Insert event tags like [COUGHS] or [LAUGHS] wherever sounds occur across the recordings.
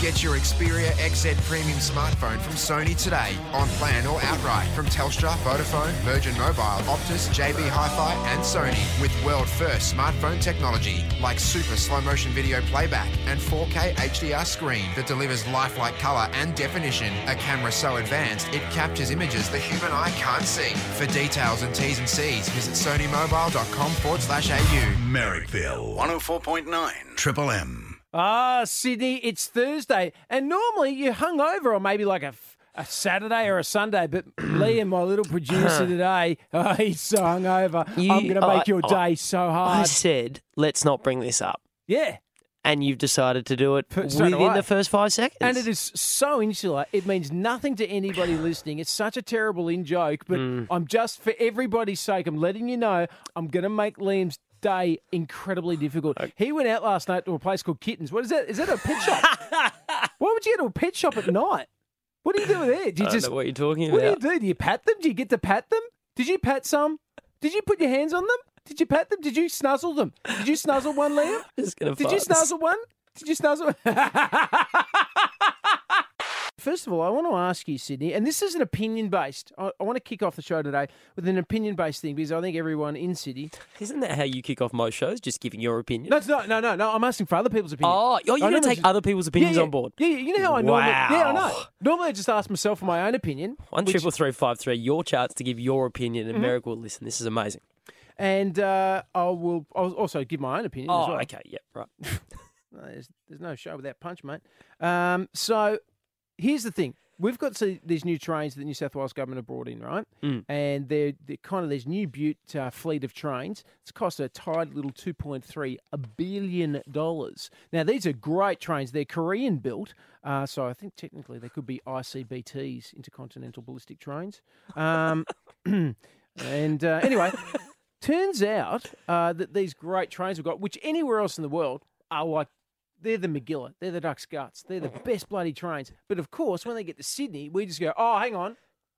Get your Xperia XZ Premium smartphone from Sony today, on plan or outright, from Telstra, Vodafone, Virgin Mobile, Optus, JB Hi-Fi, and Sony, with world-first smartphone technology like super slow-motion video playback and 4K HDR screen that delivers lifelike color and definition. A camera so advanced it captures images the human eye can't see. For details and T's and C's, visit sonymobile.com forward slash AU. Merrickville 104.9 Triple M. Ah, Sydney, it's Thursday, and normally you're hungover on maybe like a, a Saturday or a Sunday, but [CLEARS THROAT] Liam, my little producer [CLEARS THROAT] today, [LAUGHS] oh, he's so hungover. You- I'm going to make I- your I- day so hard. I said, let's not bring this up. yeah. And you've decided to do it straight within away. the first five seconds. And it is so insular. It means nothing to anybody [SIGHS] listening. It's such a terrible in joke, but Mm. I'm just, for everybody's sake, I'm letting you know I'm going to make Liam's day incredibly difficult. He went out last night to a place called Kittens. What is that? Is that a pet shop? [LAUGHS] Why would you go to a pet shop at night? What do you do there? Do you I don't just know what you're talking about? What do you do? Do you pat them? Do you get to pat them? Did you pat some? Did you put your hands on them? Did you pat them? Did you snuzzle them? Did you snuzzle one, Liam? [LAUGHS] Just gonna Did you snuzzle one? Did you snuzzle? [LAUGHS] First of all, I want to ask you, Sydney, and this is an opinion based. I, I want to kick off the show today with an opinion based thing because I think everyone in Sydney. Isn't that how you kick off most shows? Just giving your opinion? No, it's not. No, no, no. I'm asking for other people's opinion. Oh, oh, you're going to take just- other people's opinions yeah, yeah. on board. Yeah. You know how I normally. Yeah, I know. Normally, I just ask myself for my own opinion. One which- triple three five three. Your chance to give your opinion, Mm-hmm. and Merrick will listen. This is amazing. and uh, I will. I'll also give my own opinion. as Oh, well. okay, yeah, right. [LAUGHS] No, there's, there's no show without punch, mate. Um, so here's the thing. We've got see, these new trains that the New South Wales government have brought in, right? Mm. And they're, they're kind of this new Butte uh, fleet of trains. It's cost a tidy little $2.3 billion. Now, these are great trains. They're Korean built. Uh, so I think technically they could be ICBTs, intercontinental ballistic trains. Um, [CLEARS THROAT] and uh, anyway, [LAUGHS] turns out uh, that these great trains we've got, which anywhere else in the world are like they're the McGilla, they're the Duck's Guts, they're the best bloody trains. But of course, when they get to Sydney, we just go, oh, hang on.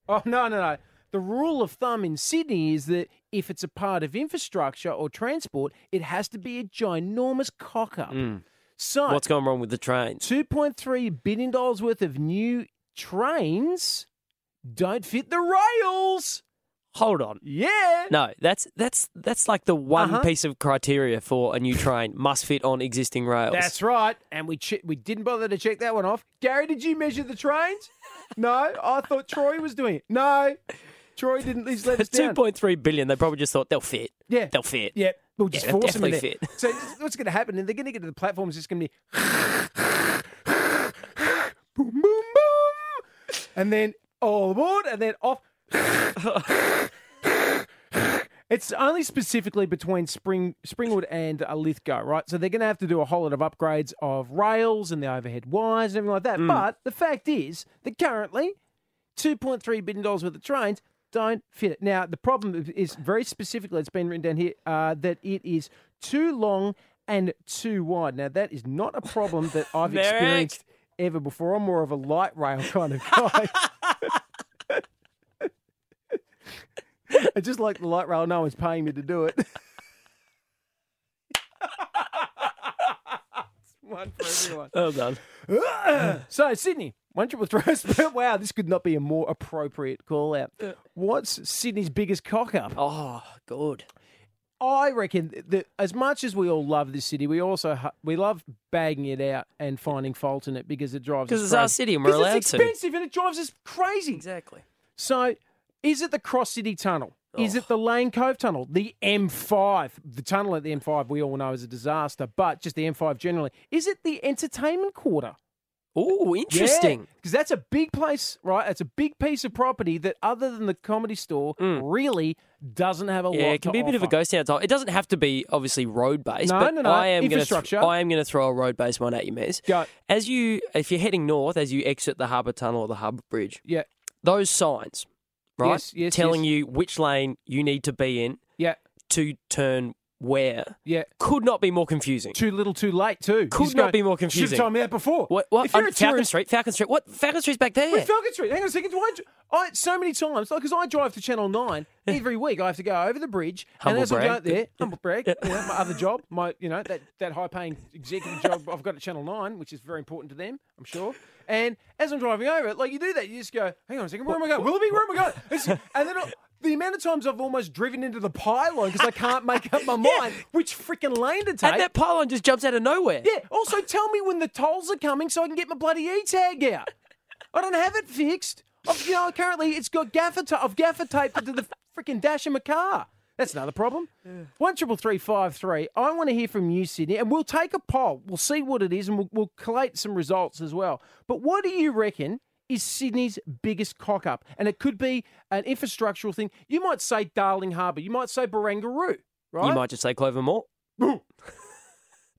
Oh, no, no, no. The rule of thumb in Sydney is that if it's a part of infrastructure or transport, it has to be a ginormous cock up. Hmm. So, What's going wrong with the trains? $2.3 billion worth of new trains don't fit the rails. Hold on. Yeah. No, that's that's that's like the one Uh-huh. piece of criteria for a new train must fit on existing rails. That's right. And we che- we didn't bother to check that one off. Gary, did you measure the trains? no, I thought Troy was doing it. No, Troy didn't. He's let us [LAUGHS] Two down. 2.3 billion. They probably just thought they'll fit. Yeah. they'll fit. Yeah, we'll just Yeah, force them in there. definitely fit. So what's going to happen? And they're going to get to the platforms. It's going to be [LAUGHS] boom, boom, boom, and then all aboard, and then off. [LAUGHS] It's only specifically between Spring Springwood and uh, Lithgow, right? So they're going to have to do a whole lot of upgrades of rails and the overhead wires and everything like that. But the fact is that currently, $2.3 billion worth of trains don't fit it. Now, the problem is very specifically, it's been written down here, uh, that it is too long and too wide. Now, that is not a problem that I've [LAUGHS] experienced ever before. I'm more of a light rail kind of guy. [LAUGHS] [LAUGHS] I just like the light rail. No one's paying me to do it. [LAUGHS] One for everyone. Well done. [LAUGHS] So, Sydney, one triple three. Wow, this could not be a more appropriate call out. What's Sydney's biggest cock up? Oh, good. I reckon that as much as we all love this city, we also hu- we love bagging it out and finding fault in it because it drives us 'Cause it's our city and we're 'Cause allowed it's to. expensive and it drives us crazy. Exactly. So, is it the Cross City Tunnel? Is Oh. it the Lane Cove Tunnel? The M5? The tunnel at the M5 we all know is a disaster, but just the M5 generally. Is it the Entertainment Quarter? Oh, interesting. Because that's a big place, right? It's a big piece of property that, other than the comedy store, really doesn't have a lot. Mm. Yeah, it can be a bit of a ghost town. It doesn't have to be obviously road based. No, but no, no. I am Infrastructure. Gonna th- I am going to throw a road based one at you, Mez. Go. As you, if you're heading north, as you exit the Harbour Tunnel or the Harbour Bridge, Yeah, those signs, right, Yes, yes, telling yes. you which lane you need to be in yeah. to turn where Yeah. could not be more confusing. Too little, too late, too. Could Just not go, be more confusing. Should have told me that before. What? What? If you're a Falcon tourist, Street. Falcon Street. What? Falcon Street's back there. Wait, Falcon Street. Hang on a second. Do I, I so many times, like, because I drive to Channel Nine every week. I have to go over the bridge, Humble and as I brag. go there, humble brag, you know, my other job, my you know that that high paying [LAUGHS] executive job I've got at Channel Nine, which is very important to them, I'm sure. And as I'm driving over like you do that, you just go, hang on a second, where am I going? Willoughby, where am I going? [LAUGHS] It's- and then. The amount of times I've almost driven into the pylon because I can't make up my [LAUGHS] mind which freaking lane to take. And that pylon just jumps out of nowhere. Yeah. Also, tell me when the tolls are coming so I can get my bloody e tag out. I don't have it fixed. I've, you know, currently it's got gaffer. Ta- I've gaffer taped it to the freaking dash of my car. That's another problem. One triple three five three. I want to hear from you, Sydney, and we'll take a poll. We'll see what it is, and we'll, we'll collate some results as well. But what do you reckon is Sydney's biggest cock up? And it could be an infrastructural thing. You might say Darling Harbour. You might say Barangaroo. Right? You might just say Clover Moore. [LAUGHS]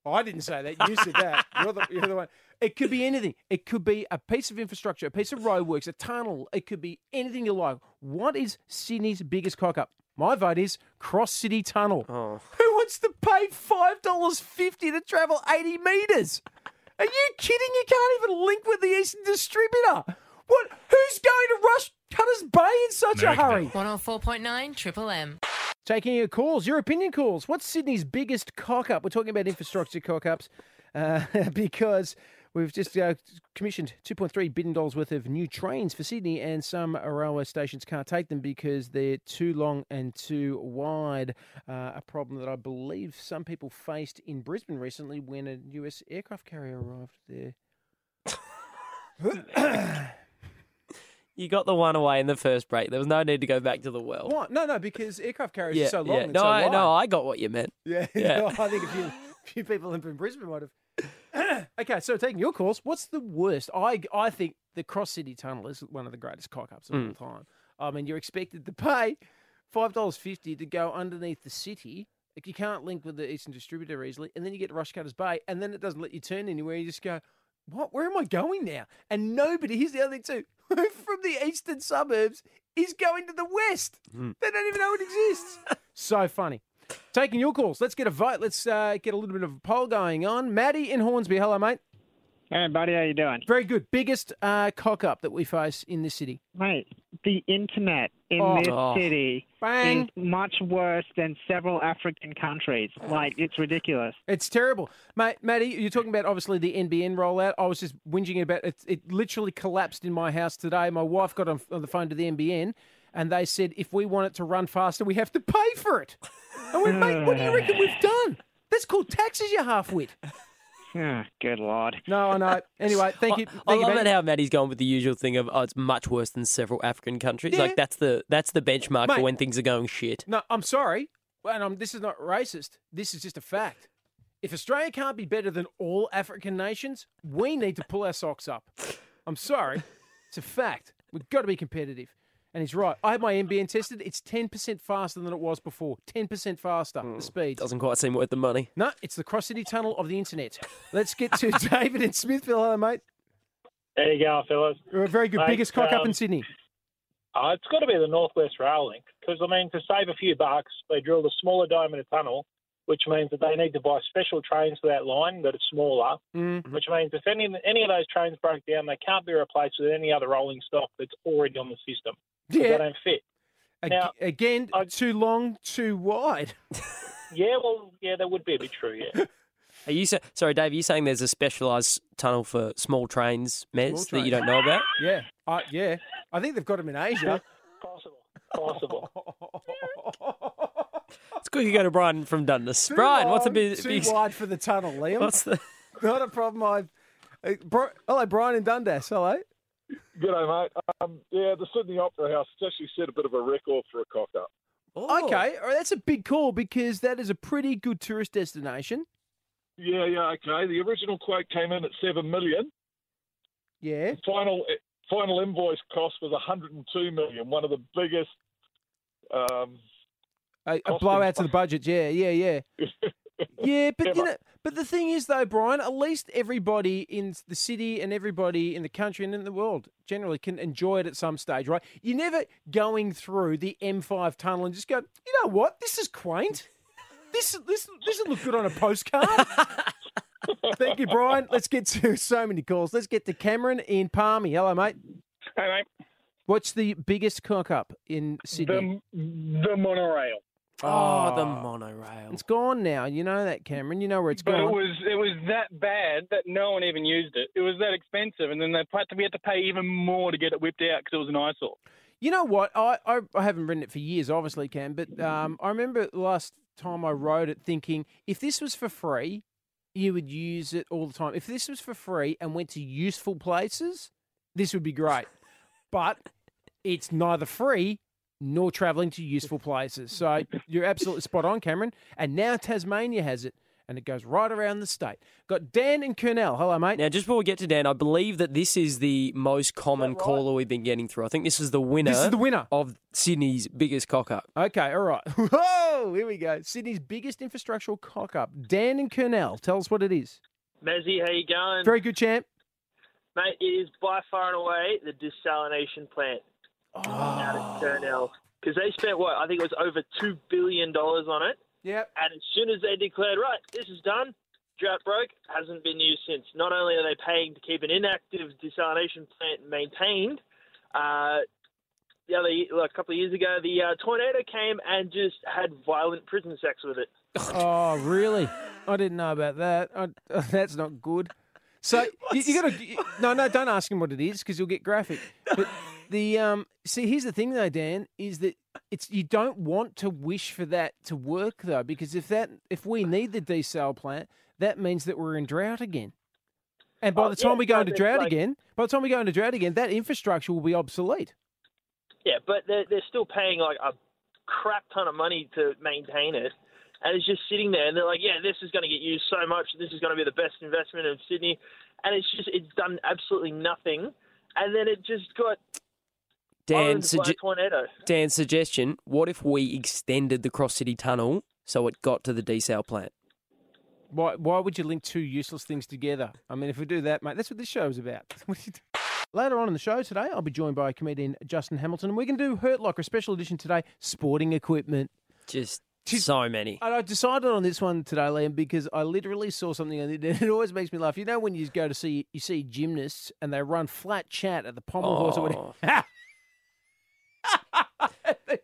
Oh, I didn't say that. You said that. You're the, you're the one. It could be anything. It could be a piece of infrastructure, a piece of roadworks, a tunnel. It could be anything you like. What is Sydney's biggest cock up? My vote is Cross City Tunnel. Oh. Who wants to pay five dollars fifty to travel eighty meters? Are you kidding? You can't even link with the Eastern Distributor. What? Who's going to rush Cutters Bay in such a hurry? 104.9 Triple M. Taking your calls, your opinion calls. What's Sydney's biggest cock up? We're talking about infrastructure cock ups uh, [LAUGHS] because we've just uh, commissioned $2.3 billion worth of new trains for Sydney, and some railway stations can't take them because they're too long and too wide. Uh, a problem that I believe some people faced in Brisbane recently when a US aircraft carrier arrived there. [COUGHS] You got the one away in the first break. There was no need to go back to the well. What? No, no, because aircraft carriers Yeah, are so long yeah. and No, so I, wide. no, I got what you meant. Yeah, [LAUGHS] Yeah. no, I think a few, [LAUGHS] few people in Brisbane might have. [CLEARS THROAT] okay, so taking your course, what's the worst? I I think the Cross City Tunnel is one of the greatest cock ups of all time. I mean, you're expected to pay five dollars fifty to go underneath the city. Like you can't link with the Eastern Distributor easily, and then you get to Rushcutters Bay, and then it doesn't let you turn anywhere. You just go, "What? Where am I going now?" And nobody. Here's the other thing too. [LAUGHS] From the eastern suburbs is going to the west. Hmm. They don't even know it exists. [LAUGHS] so funny. Taking your calls. Let's get a vote. Let's uh, get a little bit of a poll going on. Maddie in Hornsby. Hello, mate. Hey, buddy, how you doing? Very good. Biggest uh, cock up that we face in this city. Mate, the internet in Oh. this Oh. city Bang. is much worse than several African countries. Like, it's ridiculous. It's terrible, mate. Maddie, you're talking about obviously the NBN rollout. I was just whinging about it. It literally collapsed in my house today. My wife got on, on the phone to the NBN, and they said if we want it to run faster, we have to pay for it. I went, mate, what do you reckon we've [LAUGHS] done? That's called taxes, you halfwit. Oh, good lord. No, I know. Anyway, thank you. I Thank you, love Maddie. that how Maddie's gone with the usual thing of oh, it's much worse than several African countries. Yeah. Like that's the that's the benchmark Mate. for when things are going shit. No, I'm sorry, and I'm, this is not racist. This is just a fact. If Australia can't be better than all African nations, we need to pull our socks up. I'm sorry, it's a fact. We've got to be competitive. And he's right. I had my NBN tested. It's 10% faster than it was before. 10% faster, the speed. Doesn't quite seem worth the money. No, it's the Cross City Tunnel of the internet. Let's get to [LAUGHS] David in Smithville. Hello, mate. There you go, fellas. We're a very good. Mate, Biggest cock up um, in Sydney. Uh, it's got to be the Northwest Rail Link because, I mean, to save a few bucks, they drilled a smaller diameter tunnel, which means that they need to buy special trains for that line that are smaller, Mm. which means if any, any of those trains break down, they can't be replaced with any other rolling stock that's already on the system. 'Cause They Yeah. don't fit. Ag- now, Again, I- too long, too wide. [LAUGHS] Yeah, well, yeah, that would be a bit true, yeah. Are you sa- sorry, Dave? Are you saying there's a specialised tunnel for small trains, Mez, Small that you don't know about? Yeah. Uh, yeah. I think they've got them in Asia. [LAUGHS] Possible. Possible. [LAUGHS] It's good you go to Brian from Dundas. Brian, what's the long, big? Too big- wide for the tunnel, Liam. What's the? Not a problem. I. Uh, Bri- Hello, Brian in Dundas. Hello. G'day, mate. Um, yeah, the Sydney Opera House has actually set a bit of a record for a cock up. Oh. Okay, all right, that's a big call because that is a pretty good tourist destination. Yeah, yeah, okay. The original quote came in at seven million. Yeah. The final final invoice cost was 102 million. One of the biggest. Um, A, a blowout to the budget. Yeah, yeah, yeah. [LAUGHS] Yeah, but you know, but the thing is though, Brian, at least everybody in the city and everybody in the country and in the world generally can enjoy it at some stage, right? You're never going through the M5 tunnel and just go, you know what, this is quaint. This this this will look good on a postcard. [LAUGHS] Thank you, Brian. Let's get to so many calls. Let's get to Cameron in Palmy. Hello, mate. Hey, mate. What's the biggest cock up in Sydney? The, the monorail. Oh, the monorail. It's gone now. You know that, Cameron. You know where it's But gone. it was it was that bad that no one even used it. It was that expensive, and then they had to, we had to pay even more to get it whipped out because it was an eyesore. You know what? I, I, I haven't ridden it for years, obviously, Cam, but um, I remember the last time I rode it thinking if this was for free, you would use it all the time. If this was for free and went to useful places, this would be great. But it's neither free nor travelling to useful places. So you're absolutely spot on, Cameron. And now Tasmania has it, and it goes right around the state. Got Dan and Kurnell. Hello, mate. Now, just before we get to Dan, I believe that this is the most common caller we've been getting through. I think this is the winner. This is the winner. of Sydney's biggest cock up. Okay, all right. [LAUGHS] Whoa, here we go. Sydney's biggest infrastructural cock up. Dan and Kurnell, tell us what it is. Mezzy, how you going? Very good, champ. Mate, it is by far and away the desalination plant out of Kurnell. Because they spent, what, I think it was over $2 billion on it. Yep. And as soon as they declared, right, this is done, drought broke, hasn't been used since. Not only are they paying to keep an inactive desalination plant maintained, uh, the other like a couple of years ago, the uh, tornado came and just had violent prison sex with it. Oh, really? I didn't know about that. I, [LAUGHS] that's not good. So [LAUGHS] you, you got to no, no. Don't ask him what it is because you'll get graphic. But the um, see, here's the thing though, Dan, is that it's you don't want to wish for that to work though, because if that if we need the desal plant, that means that we're in drought again. And by Oh, the time yeah, we go no, into drought like- again, by the time we go into drought again, that infrastructure will be obsolete. Yeah, but they're, they're still paying like a crap ton of money to maintain it. And it's just sitting there, and they're like, "Yeah, this is going to get used so much. This is going to be the best investment in Sydney," and it's just it's done absolutely nothing. And then it just got Dan, owned by a sugge- tornado. Dan's suggestion: What if we extended the Cross City Tunnel so it got to the desal plant? Why, why would you link two useless things together? I mean, if we do that, mate, that's what this show is about. [LAUGHS] What do you do? Later on in the show today, I'll be joined by comedian Justin Hamilton, and we can do Hurt Locker special edition today, sporting equipment. Just so many. And I decided on this one today, Liam, because I literally saw something on the internet. [LAUGHS] It always makes me laugh. You know when you go to see you see gymnasts and they run flat chat at the pommel horse or Oh. [LAUGHS] whatever.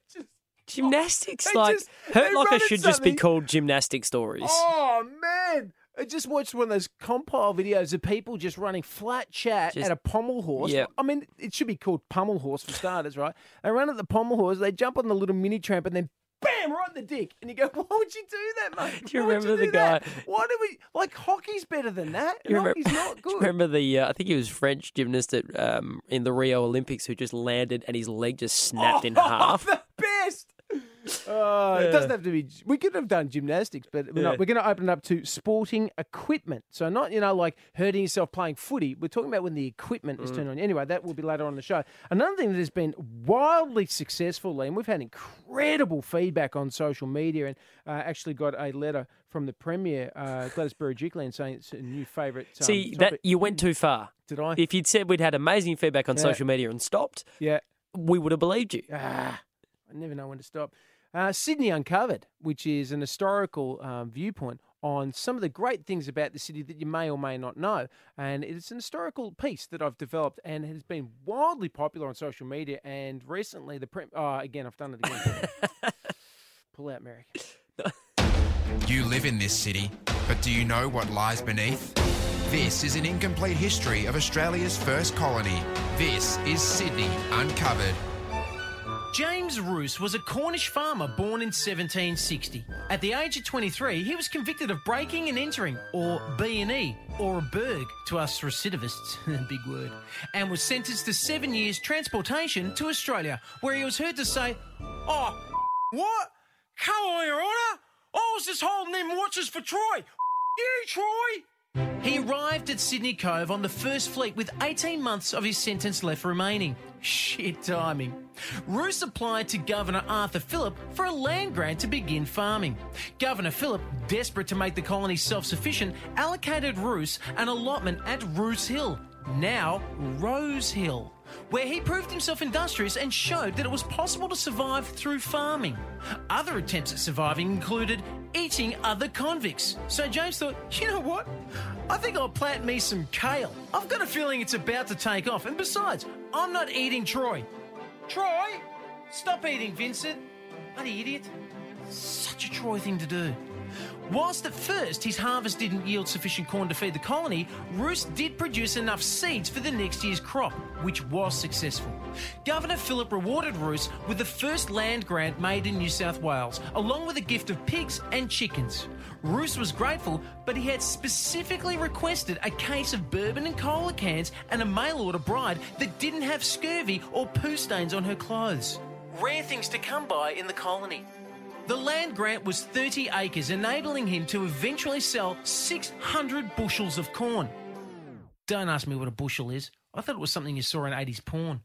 Gymnastics, They like just- Hurt Locker should just be called gymnastic stories. Oh man! I just watched one of those compile videos of people just running flat chat Just- at a pommel horse. Yep. I mean, it should be called pummel horse for starters, right? They run at the pommel horse, they jump on the little mini tramp, and then bam, right in the dick. And you go, [LAUGHS] why would you do that, mate? Do you Why remember the do that? guy- Why do we like hockey's better than that? You remember, hockey's not [LAUGHS] do good. you remember the? Uh, I think he was French gymnast at um, in the Rio Olympics who just landed and his leg just snapped in [LAUGHS] half. best. Oh, it doesn't have to be. We could have done gymnastics, but we're, Yeah. not. we're going to open it up to sporting equipment. So not you know like hurting yourself playing footy. We're talking about when the equipment is Mm. turned on. Anyway, that will be later on in the show. Another thing that has been wildly successful, Liam. We've had incredible feedback on social media, and uh, actually got a letter from the premier uh, Gladys Berejiklian saying it's a new favourite. Um, See topic. that you went too far. Did I? If you'd said we'd had amazing feedback on Yeah. social media and stopped, yeah, we would have believed you. Ah, I never know when to stop. Uh, Sydney Uncovered, which is an historical um, viewpoint on some of the great things about the city that you may or may not know. And it's an historical piece that I've developed and it has been wildly popular on social media. And recently, the print. Oh, again, I've done it again. [LAUGHS] Pull out, Merrick. [LAUGHS] You live in this city, but do you know what lies beneath? This is an incomplete history of Australia's first colony. This is Sydney Uncovered. James Ruse was a Cornish farmer born in 1760. At the age of 23, he was convicted of breaking and entering, or B&E, or a burg to us recidivists, [LAUGHS] big word, and was sentenced to seven years transportation to Australia, where he was heard to say, "Oh, what? Come on, Your Honour! Oh, I was just holding them watches for Troy. You, Troy!" He arrived at Sydney Cove on the First Fleet with 18 months of his sentence left remaining. Shit timing. Ruse applied to Governor Arthur Phillip for a land grant to begin farming. Governor Phillip, desperate to make the colony self sufficient, allocated Ruse an allotment at Ruse Hill, now Rose Hill, where he proved himself industrious and showed that it was possible to survive through farming. Other attempts at surviving included eating other convicts. So James thought, you know what? I think I'll plant me some kale. I've got a feeling it's about to take off. And besides, I'm not eating Troy. Troy? Stop eating, Vincent. Bloody idiot. Such a Troy thing to do. Whilst at first his harvest didn't yield sufficient corn to feed the colony, Ruse did produce enough seeds for the next year's crop, which was successful. Governor Phillip rewarded Ruse with the first land grant made in New South Wales, along with a gift of pigs and chickens. Ruse was grateful, but he had specifically requested a case of bourbon and cola cans and a mail order bride that didn't have scurvy or poo stains on her clothes. Rare things to come by in the colony. The land grant was 30 acres, enabling him to eventually sell 600 bushels of corn. Don't ask me what a bushel is. I thought it was something you saw in 80s porn.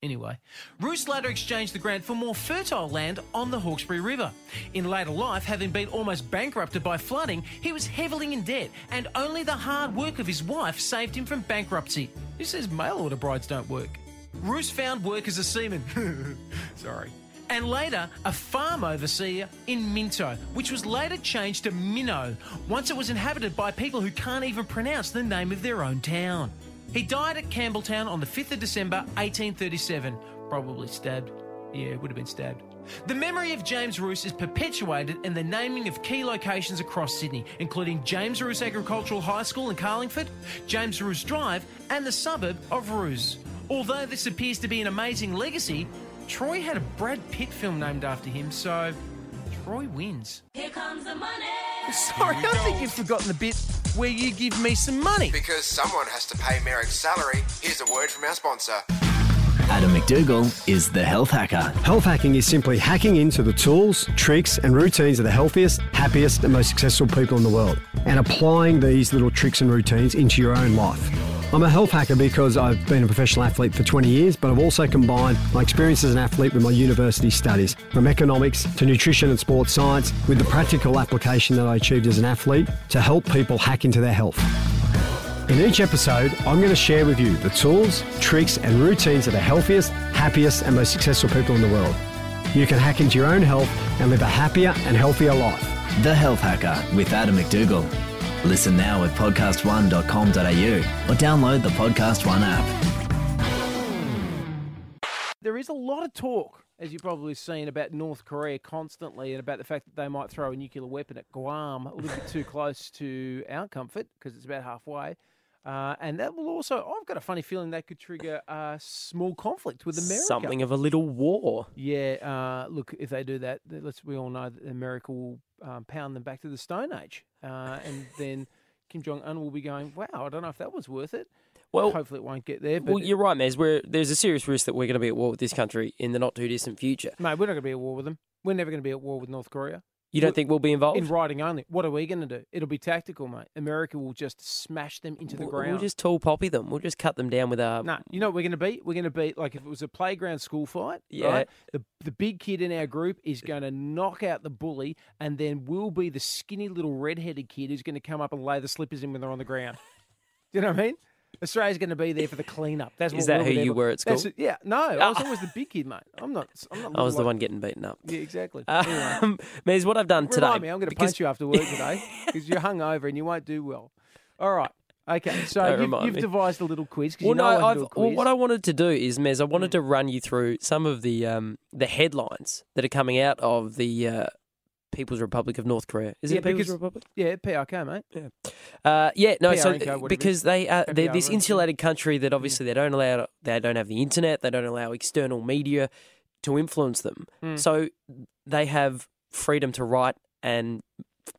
Anyway, Ruse later exchanged the grant for more fertile land on the Hawkesbury River. In later life, having been almost bankrupted by flooding, he was heavily in debt, and only the hard work of his wife saved him from bankruptcy. Who says mail order brides don't work? Ruse found work as a seaman. [LAUGHS] Sorry and later a farm overseer in Minto, which was later changed to Minnow once it was inhabited by people who can't even pronounce the name of their own town. He died at Campbelltown on the 5th of December 1837, probably stabbed. Yeah, would have been stabbed. The memory of James Ruse is perpetuated in the naming of key locations across Sydney, including James Ruse Agricultural High School in Carlingford, James Ruse Drive, and the suburb of Ruse. Although this appears to be an amazing legacy, Troy had a Brad Pitt film named after him, so Troy wins. Here comes the money. Sorry, I think you've forgotten the bit where you give me some money. Because someone has to pay Merrick's salary, here's a word from our sponsor. Adam McDougall is the health hacker. Health hacking is simply hacking into the tools, tricks, and routines of the healthiest, happiest, and most successful people in the world, and applying these little tricks and routines into your own life. I'm a health hacker because I've been a professional athlete for 20 years, but I've also combined my experience as an athlete with my university studies, from economics to nutrition and sports science, with the practical application that I achieved as an athlete to help people hack into their health. In each episode, I'm going to share with you the tools, tricks, and routines of the healthiest, happiest, and most successful people in the world. You can hack into your own health and live a happier and healthier life. The Health Hacker with Adam McDougall. Listen now at podcast1.com.au or download the Podcast One app. There is a lot of talk, as you've probably seen, about North Korea constantly and about the fact that they might throw a nuclear weapon at Guam a little bit too [LAUGHS] close to our comfort because it's about halfway. Uh, and that will also, I've got a funny feeling that could trigger a small conflict with America. Something of a little war. Yeah, uh, look, if they do that, let's we all know that America will um, pound them back to the Stone Age, uh, and then Kim Jong Un will be going, "Wow, I don't know if that was worth it." Well, hopefully it won't get there. But well, you're right, Mez. We're, there's a serious risk that we're going to be at war with this country in the not too distant future. mate, we're not going to be at war with them. We're never going to be at war with North Korea. You don't think we'll be involved? In writing only. What are we going to do? It'll be tactical, mate. America will just smash them into the We'll- ground. We'll just tall poppy them. We'll just cut them down with our. No, you know what we're going to beat? We're going to beat like if it was a playground school fight. Yeah. Right? The the big kid in our group is going to knock out the bully, and then we'll be the skinny little redheaded kid who's going to come up and lay the slippers in when they're on the ground. Do you know what I mean? Australia's going to be there for the cleanup. That's Is what that we'll who there you were at school? it. yeah, no, I was always the [LAUGHS] big kid, mate. I'm not. I'm not. I was the like- one getting beaten up. Yeah, exactly. Anyway. Um, Mez, what I've done today. Me, I'm going to because- punch you after work today [LAUGHS] because you're hungover and you won't do well. All right. Okay. So you've, you've devised a little quiz Well, you know no, I've, well, what I wanted to do is, Mez, I Mm. wanted to run you through some of the um, the headlines that are coming out of the uh, People's Republic of North Korea. Is yeah, it People's because- Republic? Yeah, PRK, mate. Yeah. Uh, yeah, no. So PRNK, it because they uh, they're this insulated country that obviously they don't allow they don't have the internet, they don't allow external media to influence them. Mm. So they have freedom to write and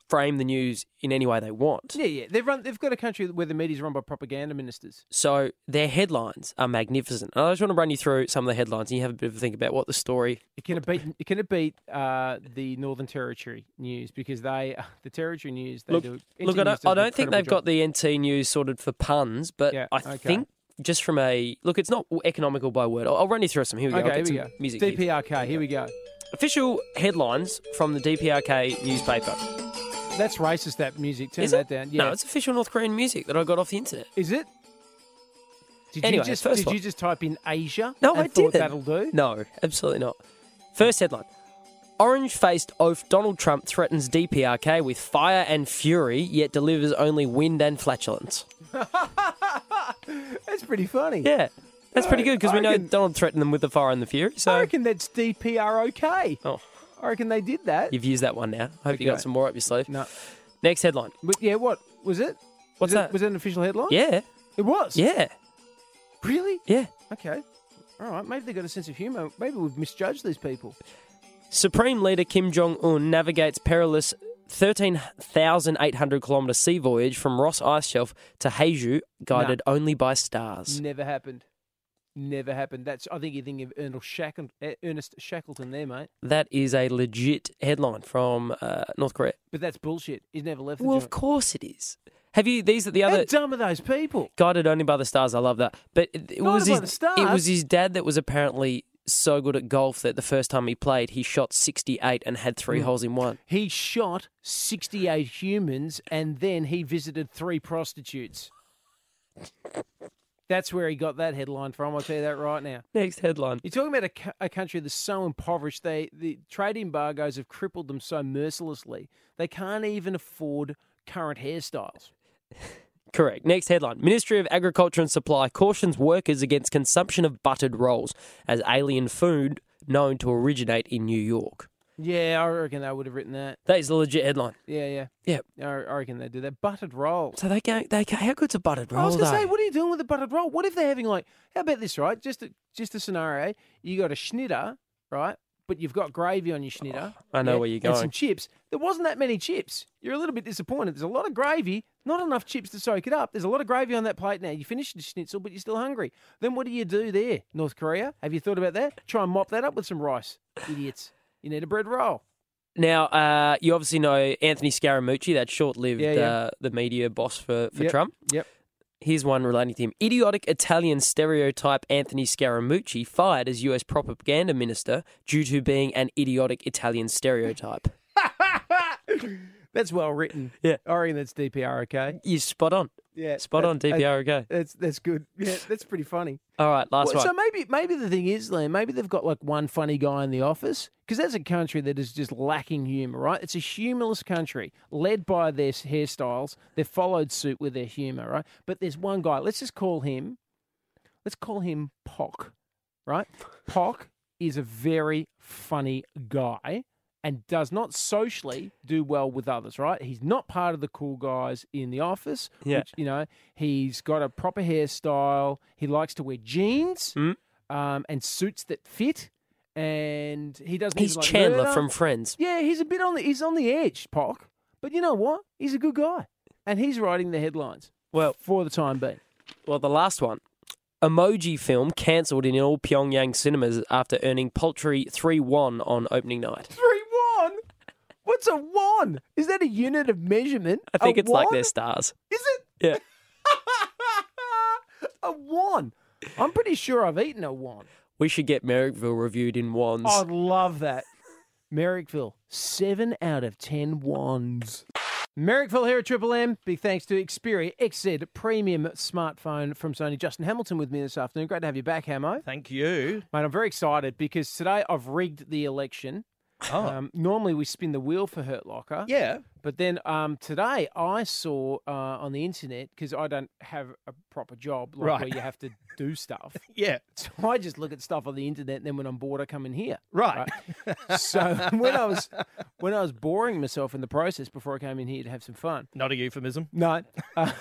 frame the news in any way they want. Yeah, yeah. They've run. They've got a country where the media's run by propaganda ministers. So their headlines are magnificent. And I just want to run you through some of the headlines and you have a bit of a think about what the story. It can it beat. It can it beat uh, the Northern Territory news because they [LAUGHS] the Territory news. They Look, do. look, I don't, I don't think they've incredible got the NT news sorted for puns, but Yeah, I okay. think just from a look, it's not economical by word. I'll, I'll run you through some. Here we go. Okay, here we go. Music. here. DPRK. Here we go. Official headlines from the DPRK newspaper. That's racist. That music. Turn Is that it? down. Yeah. No, it's official North Korean music that I got off the internet. Is it? Did Anyway, you just first did one. you just type in Asia? No, and I thought didn't. That'll do. No, absolutely not. First headline: Orange faced oaf Donald Trump threatens DPRK with fire and fury, yet delivers only wind and flatulence. [LAUGHS] That's pretty funny. Yeah. That's pretty good because we know reckon- Donald threatened them with the fire and the fury. So I reckon that's DPROK. Oh. I reckon they did that. you've used that one now. I hope you got Okay. some more up your sleeve. No. Next headline. But yeah, what was it? What's was that? It, was it an official headline? Yeah. It was. Yeah. Really? Yeah. Okay. All right. Maybe they got a sense of humour. Maybe we've misjudged these people. Supreme Leader Kim Jong Un navigates perilous 13,800 kilometre sea voyage from Ross Ice Shelf to Jeju, guided only by stars. Never happened. Never happened. That's. I think you think of Ernest Shackleton, eh, Ernest Shackleton there, mate. That is a legit headline from uh, North Korea. But that's bullshit. He's never left the Well, of course it is. Have you? These are the other. How dumb are those people? guided only by the stars. I love that. But it, it was his. It was his dad that was apparently so good at golf that the first time he played, he shot sixty-eight and had three Mm. holes in one. He shot 68 humans and then he visited three prostitutes. That's where he got that headline from. I'll tell you that right now. Next headline. You're talking about a, a country that's so impoverished. They the trade embargoes have crippled them so mercilessly. They can't even afford current hairstyles. [LAUGHS] Correct. Next headline. Ministry of Agriculture and Supply cautions workers against consumption of buttered rolls as alien food known to originate in New York. Yeah, I reckon they would have written that. That is a legit headline. Yeah, yeah. Yep. I I reckon they do that. Buttered roll. So they go, they go, how good's a buttered roll? I was going to say, though? what are you doing with a buttered roll? What if they're having like, how about this, right? Just a, just a scenario. You got a schnitter, right? But you've got gravy on your schnitter. Oh, I know where you're And going. some chips. There wasn't that many chips. You're a little bit disappointed. There's a lot of gravy, not enough chips to soak it up. There's a lot of gravy on that plate now. You finished the schnitzel, but you're still hungry. Then what do you do there, North Korea? Have you thought about that? Try and mop that up with some rice. Idiots. You need a bread roll. Now, uh, you obviously know Anthony Scaramucci, that short-lived Yeah, yeah. Uh, the media boss for, for Yep, Trump. Yep. Here's one relating to him. Idiotic Italian stereotype Anthony Scaramucci fired as US propaganda minister due to being an idiotic Italian stereotype. [LAUGHS] That's well written. Yeah. I reckon that's DPR okay. You spot on. Yeah. Spot on, DPR okay. That's that's good. Yeah, that's pretty funny. All right, last Well, one. So maybe maybe the thing is, Liam, maybe they've got like one funny guy in the office because that's a country that is just lacking humour, right? It's a humorless country led by their hairstyles. They've followed suit with their humour, right? But there's one guy. Let's just call him. Let's call him Pock, right? Pock is a very funny guy and does not socially do well with others, right? He's not part of the cool guys in the office. Yeah. Which, you know, he's got a proper hairstyle. He likes to wear jeans Mm. um, and suits that fit. And he doesn't. He's like Chandler murder. from Friends. Yeah, he's a bit on the. He's on the edge, Pock. But you know what? He's a good guy, and he's writing the headlines. Well, for the time being. Well, the last one. Emoji film cancelled in all Pyongyang cinemas after earning paltry 3 1 on opening night. Three one. What's a one? Is that a unit of measurement? I think A it's like their stars. Is it Yeah. [LAUGHS] a one? I'm pretty sure I've eaten a one. We should get Merrickville reviewed in wands. I'd love that. Merrickville, seven out of ten wands. Merrickville here at Triple M. Big thanks to Xperia XZ Premium Smartphone from Sony. Justin Hamilton with me this afternoon. Great to have you back, Hammo. Thank you. Mate, I'm very excited because today I've rigged the election. Oh. Um, normally we spin the wheel for Hurt Locker. Yeah. But then um, today I saw uh, on the internet, because I don't have a proper job like Right. where you have to [LAUGHS] do stuff. Yeah. So I just look at stuff on the internet and then when I'm bored I come in here. Right. [LAUGHS] so [LAUGHS] when I was when I was boring myself in the process before I came in here to have some fun. Not a euphemism. No. uh,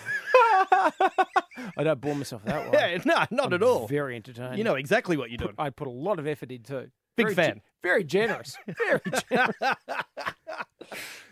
I don't bore myself that way. Yeah, no, not I'm at all. Very entertaining. You know exactly what you're doing. I put a lot of effort in too. Big Very fan. ge- very generous. [LAUGHS] Very generous.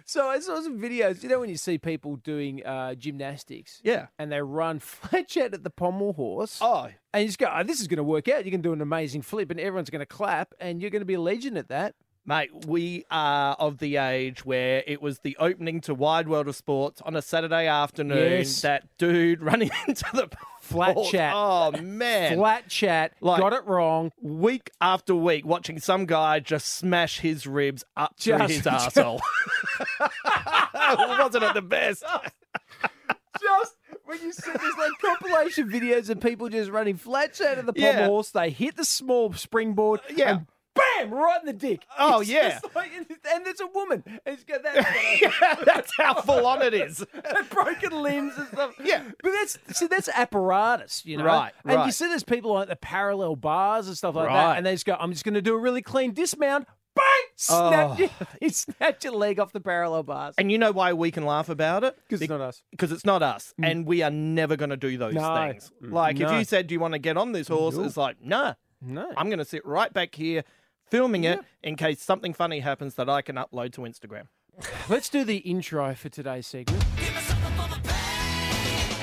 so I saw some videos. You know when you see people doing uh, gymnastics, Yeah. and they run [LAUGHS] flat out at the pommel horse. Oh. And you just go, oh, this is going to work out. You can do an amazing flip, and everyone's going to clap, and you're going to be a legend at that. Mate, we are of the age where it was the opening to Wide World of Sports on a Saturday afternoon. Yes. That dude [LAUGHS] running into the Flat pool. chat. Oh man, Flat chat. Like- got it wrong. week after week, watching some guy just smash his ribs up Just- his [LAUGHS] just- arsehole. [LAUGHS] Wasn't it the best? Just when you see there's like compilation videos of people just running flat out of the pommel Yeah. horse, they hit the small springboard. Yeah. And! Bam, right in the dick. Oh, It's yeah. like- and there's a woman. And it's got that. [LAUGHS] That's how full on it is. [LAUGHS] broken limbs and stuff. Yeah. But that's see, that's apparatus, you know. Right, And you see there's people like the parallel bars and stuff like Right. that, and they just go, I'm just gonna do a really clean dismount. Bang! Snap Oh. you, [LAUGHS] you snap your leg off the parallel bars. And you know why we can laugh about it? 'Cause it's not us. Because it's not us. Mm. And we are never going to do those No. things. Mm, like, if you said, Do you want to get on this horse? No. It's like, nah. No. I'm going to sit right back here filming it in case something funny happens that I can upload to Instagram. [SIGHS] Let's do the intro for today's segment.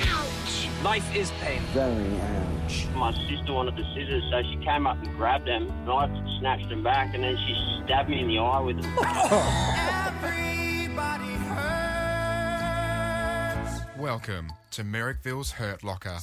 Ouch! Life is pain. Very ouch. My sister wanted the scissors, so she came up and grabbed them, and I snatched them back, and then she stabbed me in the eye with them. [LAUGHS] Welcome to Merrickville's Hurt Locker.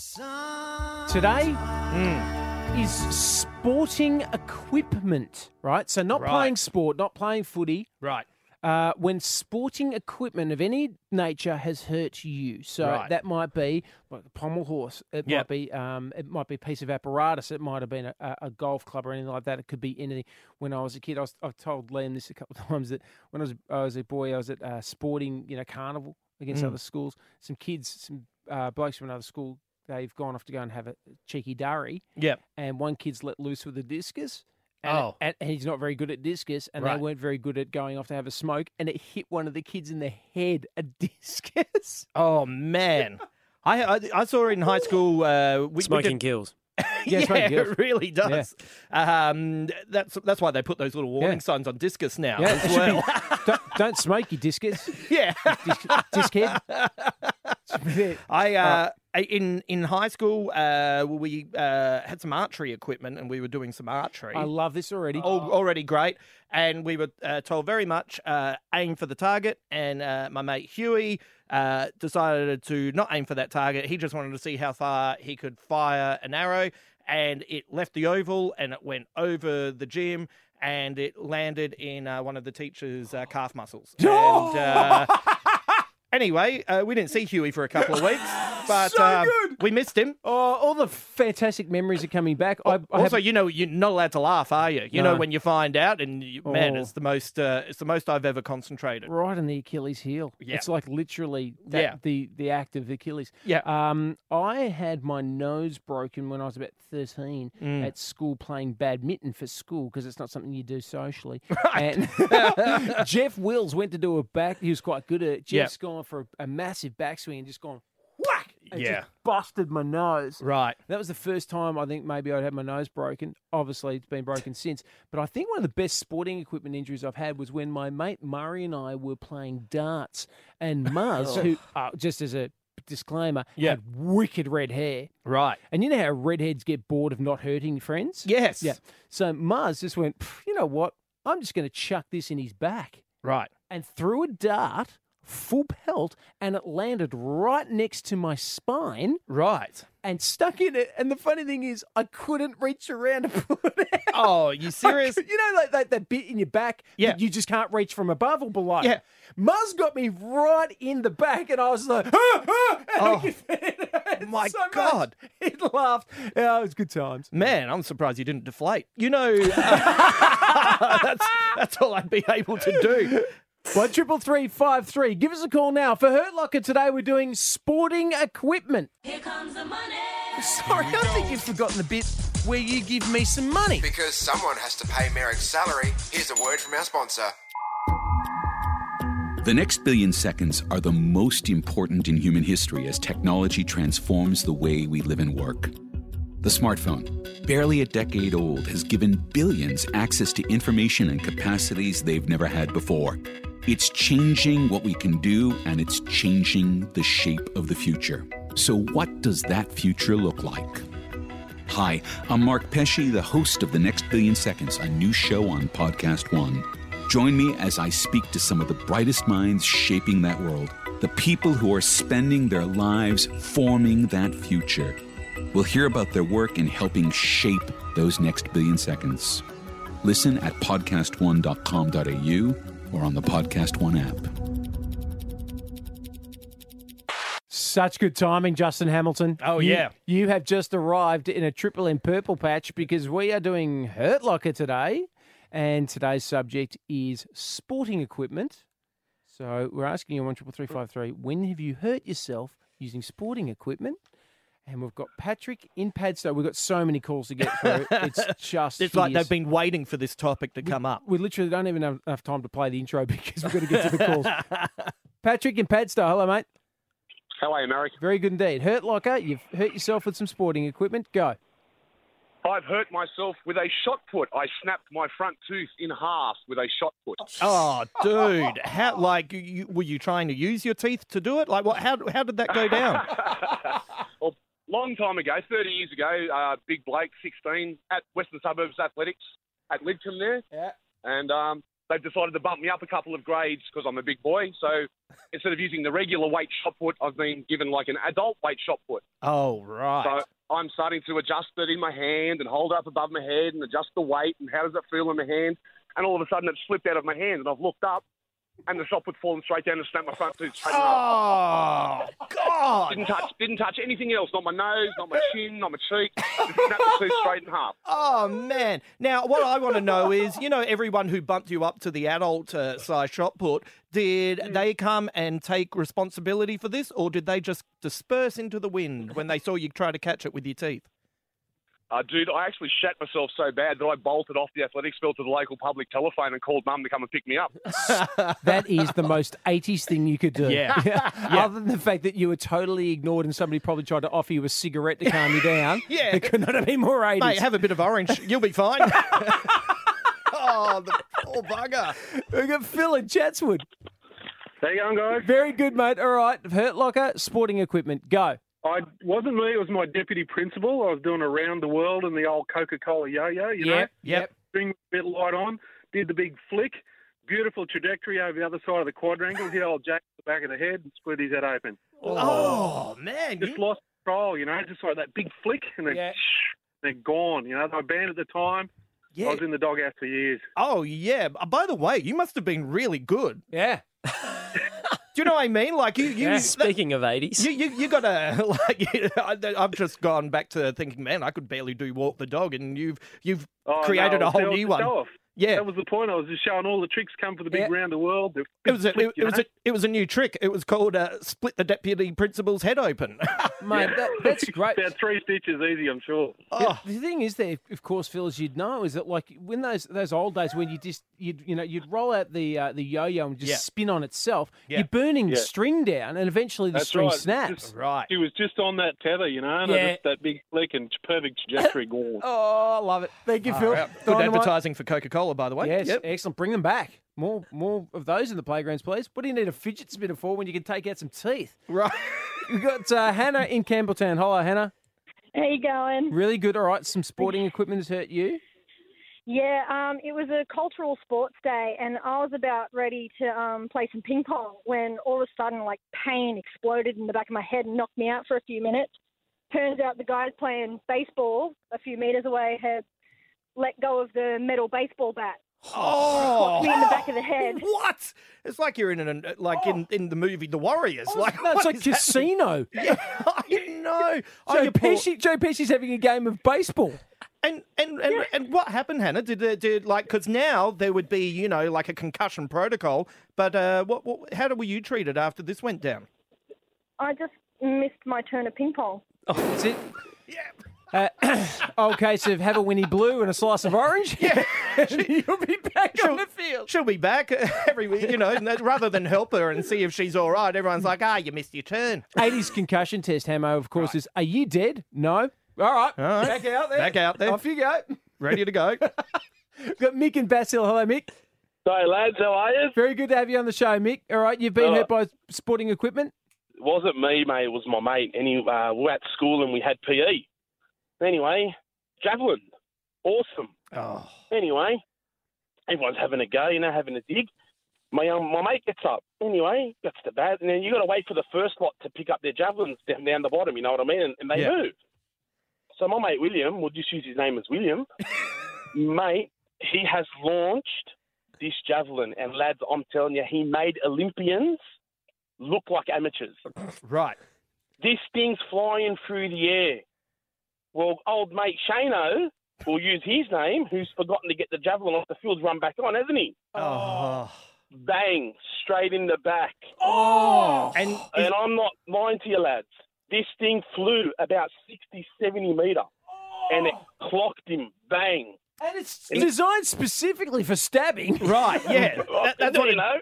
Today Hmm. Is sporting equipment, right? So not Right. playing sport, not playing footy. Right. Uh, when sporting equipment of any nature has hurt you, so Right. that might be like a pommel horse. It Yep. might be um, it might be a piece of apparatus. It might have been a, a, a golf club or anything like that. It could be anything. When I was a kid, I was, I've told Liam this a couple of [LAUGHS] times that when I was I was a boy, I was at uh, sporting you know carnival against Mm. other schools. Some kids, some uh, blokes from another school, they've gone off to go and have a cheeky durry. Yep. And one kid's let loose with a discus. And, Oh. and, and he's not very good at discus, and Right. they weren't very good at going off to have a smoke, and it hit one of the kids in the head. A [LAUGHS] discus. Oh, man. [LAUGHS] I, I I saw it in high school. Uh, we, we Smoking did- kills. [LAUGHS] Yeah, yeah, kills. it really does. Um, that's that's why they put those little warning Yeah. signs on discus now Yeah, as it be- well. don't, don't smoke, your discus. yeah, Disc, disc head. I uh, I- in in high school uh, we uh, had some archery equipment and we were doing some archery. I love this already. Al- already great. And we were uh, told very much uh, aim for the target. And uh, my mate Huey uh, decided to not aim for that target. He just wanted to see how far he could fire an arrow. And it left the oval and it went over the gym and it landed in uh, one of the teacher's uh, calf muscles. [GASPS] And, uh, anyway, uh, we didn't see Huey for a couple of weeks, but So um, good. we missed him. Oh, all the fantastic memories are coming back. I, I Also, have, you know, you're not allowed to laugh, are you? You know, when you find out, and you, man, Oh. it's the most, uh, it's the most I've ever concentrated. right in the Achilles heel. Yeah. It's like literally that, Yeah. the the act of Achilles. Yeah. Um, I had my nose broken when I was about thirteen Mm. at school playing badminton for school because it's not something you do socially. [LAUGHS] And [LAUGHS] Jeff Wills went to do a back. He was quite good at it. Jeff's gone for a, a massive backswing and just gone and Yeah. just busted my nose. Right. That was the first time I think maybe I'd had my nose broken. Obviously, it's been broken [LAUGHS] since. But I think one of the best sporting equipment injuries I've had was when my mate Murray and I were playing darts. And [LAUGHS] Muzz, who, uh, just as a disclaimer, Yeah. had wicked red hair. Right. And you know how redheads get bored of not hurting friends? Yes. Yeah. So Muzz just went, you know what? I'm just going to chuck this in his back. Right. And threw a dart, full pelt, and it landed right next to my spine Right. and stuck in it. And the funny thing is, I couldn't reach around to [LAUGHS] pull it out. Oh, you serious? You know, like that, that bit in your back Yeah. that you just can't reach from above or below. Yeah. Muzz got me right in the back, and I was like, ah, ah, Oh, could feel it my so much. God. [LAUGHS] He laughed. Yeah, it was good times. Man, I'm surprised you didn't deflate. You know, [LAUGHS] that's that's all I'd be able to do. One triple three five three. Give us a call now for Hurt Locker today. We're doing sporting equipment. Here comes the money. Sorry, I think you've forgotten the bit where you give me some money. Because someone has to pay Merrick's salary, here's a word from our sponsor. The next billion seconds are the most important in human history as technology transforms the way we live and work. The smartphone, barely a decade old, has given billions access to information and capacities they've never had before. It's changing what we can do, and it's changing the shape of the future. So, what does that future look like? Hi, I'm Mark Pesce, the host of The Next Billion Seconds, a new show on Podcast One. Join me as I speak to some of the brightest minds shaping that world, the people who are spending their lives forming that future. We'll hear about their work in helping shape those next billion seconds. Listen at podcastone.com.au or on the Podcast One app. Such good timing, Justin Hamilton. Oh, You- yeah. You have just arrived in a Triple M purple patch because we are doing Hurt Locker today. And today's subject is sporting equipment. So we're asking you on one triple three five three. When have you hurt yourself using sporting equipment? And we've got Patrick in Padstow. We've got so many calls to get [LAUGHS] through. It's just It's like they've been waiting for this topic to come up. We literally don't even have enough time to play the intro [LAUGHS] because we've got to get to the calls. [LAUGHS] Patrick in Padstow. Hello, mate. How are you, Merrick? Very good indeed. Hurt locker. You've hurt yourself with some sporting equipment. Go. I've hurt myself with a shot put. I snapped my front tooth in half with a shot put. Oh, dude! How like you, were you trying to use your teeth to do it? Like what? How how did that go down? well, long time ago, 30 years ago, uh, Big Blake, 16, at Western Suburbs Athletics at Lidcombe there. Yeah. And um, they've decided to bump me up a couple of grades because I'm a big boy. So [LAUGHS] instead of using the regular weight shot put, I've been given like an adult weight shot put. Oh right. So I'm starting to adjust it in my hand and hold it up above my head and adjust the weight and how does it feel in my hand. And all of a sudden it slipped out of my hand and I've looked up and the shot put fallen straight down and snapped my front tooth straight Oh God! Didn't touch, didn't touch anything else. Not my nose, not my chin, not my cheek. Just snapped the tooth straight in half. Oh man! Now, what I want to know is, you know, everyone who bumped you up to the adult uh, size shot put, did they come and take responsibility for this, or did they just disperse into the wind when they saw you try to catch it with your teeth? Uh, dude, I actually shat myself so bad that I bolted off the athletics field to the local public telephone and called mum to come and pick me up. [LAUGHS] That is the most 80s thing you could do. [LAUGHS] Yeah. Other than the fact that you were totally ignored and somebody probably tried to offer you a cigarette to calm you down. [LAUGHS] Yeah. It could not have been more 80s. Mate, have a bit of orange, you'll be fine. oh, the poor bugger. We've got Phil in Chatswood. How you going, guys? Very good, mate. All right. Hurt locker, sporting equipment. Go. I wasn't me. It was my deputy principal. I was doing around the world in the old Coca-Cola yo-yo. You know, Yep, yep. String a bit of light on. Did the big flick. Beautiful trajectory over the other side of the quadrangle. Hit old Jack in the back of the head and split his head open. Oh, man. Just lost control. You know, just like that big flick and then they're gone. You know, they were banned at the time. Yeah. I was in the doghouse for years. Oh yeah. By the way, you must have been really good. Yeah. [LAUGHS] Do you know what I mean? Like you, you. Speaking of 80s. You, you, you got to [LAUGHS] like. [LAUGHS] I- I've just gone back to thinking, man, I could barely do walk the dog, and you've you've Oh, created no, a whole new one. show-off. Yeah. That was the point. I was just showing all the tricks come for the big round the world. The It was a, flick, it, you was a, it was a new trick. It was called uh, split the deputy principal's head open. [LAUGHS] Mate, that, that's [LAUGHS] great. About three stitches easy, I'm sure. Yeah, the thing is, there, of course, Phil, as you'd know, is that like when those those old days when you just you'd you know you'd roll out the uh, the yo-yo and just Yeah. spin on itself, Yeah. you're burning the string down, and eventually the That's string right. snaps. Just- right. He was just on that tether, you know, and Yeah. just, that big flick and perfect trajectory gone. [LAUGHS] Oh, I love it. Thank you, Far Phil. out. Good Dynamite. advertising for Coca Cola, by the way. Yes, Yep. excellent. Bring them back. More more of those in the playgrounds, please. What do you need a fidget spinner for when you can take out some teeth? Right. [LAUGHS] We've got uh, Hannah in Campbelltown. Hello, Hannah. How you going? Really good. All right. Some sporting [LAUGHS] equipment has hurt you. Yeah, um, it was a cultural sports day, and I was about ready to um, play some ping pong when all of a sudden, like, pain exploded in the back of my head and knocked me out for a few minutes. Turns out the guys playing baseball a few meters away had let go of the metal baseball bat. Oh, Clocked me in the back of the head. [LAUGHS] What? It's like you're in an like in, in the movie The Warriors. like No, it's what like is happening? Casino. [LAUGHS] Yeah, I know. [LAUGHS] Oh, Joe you poor- Pesci, Joe Pesci's having a game of baseball. And and, and, and what happened, Hannah? Did uh, did like because now there would be you know like a concussion protocol, but uh, what, what how were you treated after this went down? I just missed my turn of ping pong. Oh, that's it. Uh, old case of have a Winnie Blue and a slice of orange. Yeah, [LAUGHS] you'll be back on the field. She'll be back [LAUGHS] every week, you know. rather than help her and see if she's all right, everyone's like, "Ah, you missed your turn." 80s concussion test, Hammo, of course, is are you dead? No. All right. All right. Back out there. Back out there. Off you go. [LAUGHS] Ready to go. Got Mick and Basil. Hello, Mick. Hey, lads, how are you? Very good to have you on the show, Mick. All right, you've been All hurt by sporting equipment. It wasn't me, mate. It was my mate. And he, uh, we were at school and we had PE. Anyway, javelin. Awesome. Oh. Anyway, everyone's having a go, you know, having a dig. My um, my mate gets up. Anyway, gets the bat, and then you got to wait for the first lot to pick up their javelins down, down the bottom. You know what I mean? And, and they Yeah. move. So my mate William, we'll just use his name as William. [LAUGHS] mate, he has launched this javelin, and lads, I'm telling you, he made Olympians look like amateurs. Right. This thing's flying through the air. Well, old mate Shano will use his name, who's forgotten to get the javelin off the field's run back on, hasn't he? Oh. Bang, straight in the back. Oh. And And I'm not lying to you, lads. This thing flew about 60, 70 metre, and it oh. clocked him. Bang. And it's designed specifically for stabbing. Right, yeah. [LAUGHS] That- that's what you know.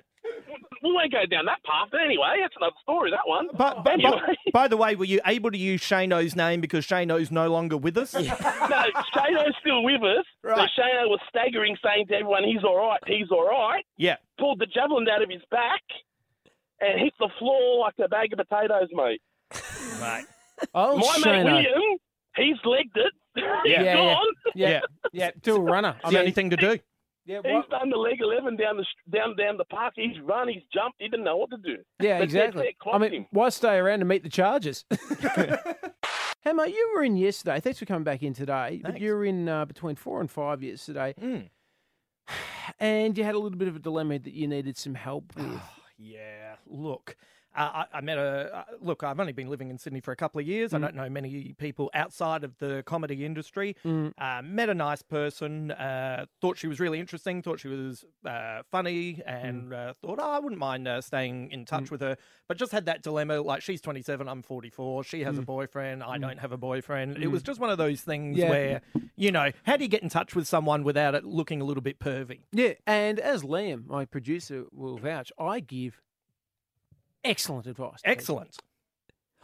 We won't go down that path, but anyway, that's another story. That one. But, but, anyway. but- by the way, were you able to use Shano's name because Shano's no longer with us? [LAUGHS] no, Shano's still with us. Right. So Shano was staggering, saying to everyone, "He's all right. He's all right." Yeah. Pulled the javelin out of his back and hit the floor like a bag of potatoes, mate. Right. Oh, My mate William, he's legged it. Yeah, [LAUGHS] he's yeah, gone. yeah, yeah. Do [LAUGHS] a runner. I It's the only thing to do. Yeah, He's done the leg eleven down the down down the park. He's run. He's jumped. He didn't know what to do. Yeah, But exactly. That, that I mean, him. why stay around to meet the Chargers? [LAUGHS] [LAUGHS] Hammo, you were in yesterday. Thanks for coming back in today. But you were in uh, between four and five yesterday. [SIGHS] And you had a little bit of a dilemma that you needed some help with. [SIGHS] Yeah, look, I, I met a uh, look. I've only been living in Sydney for a couple of years. I Mm. don't know many people outside of the comedy industry. Mm. Uh, met a nice person. Uh, thought she was really interesting. Thought she was uh, funny, and uh, thought oh, I wouldn't mind uh, staying in touch Mm. with her. But just had that dilemma. Like she's 27, I'm 44. She has a Mm. boyfriend. I Mm. don't have a boyfriend. It Mm. was just one of those things Yeah. where you know how do you get in touch with someone without it looking a little bit pervy? Yeah, and as Liam, my producer, will vouch, I give excellent advice. to people. Excellent.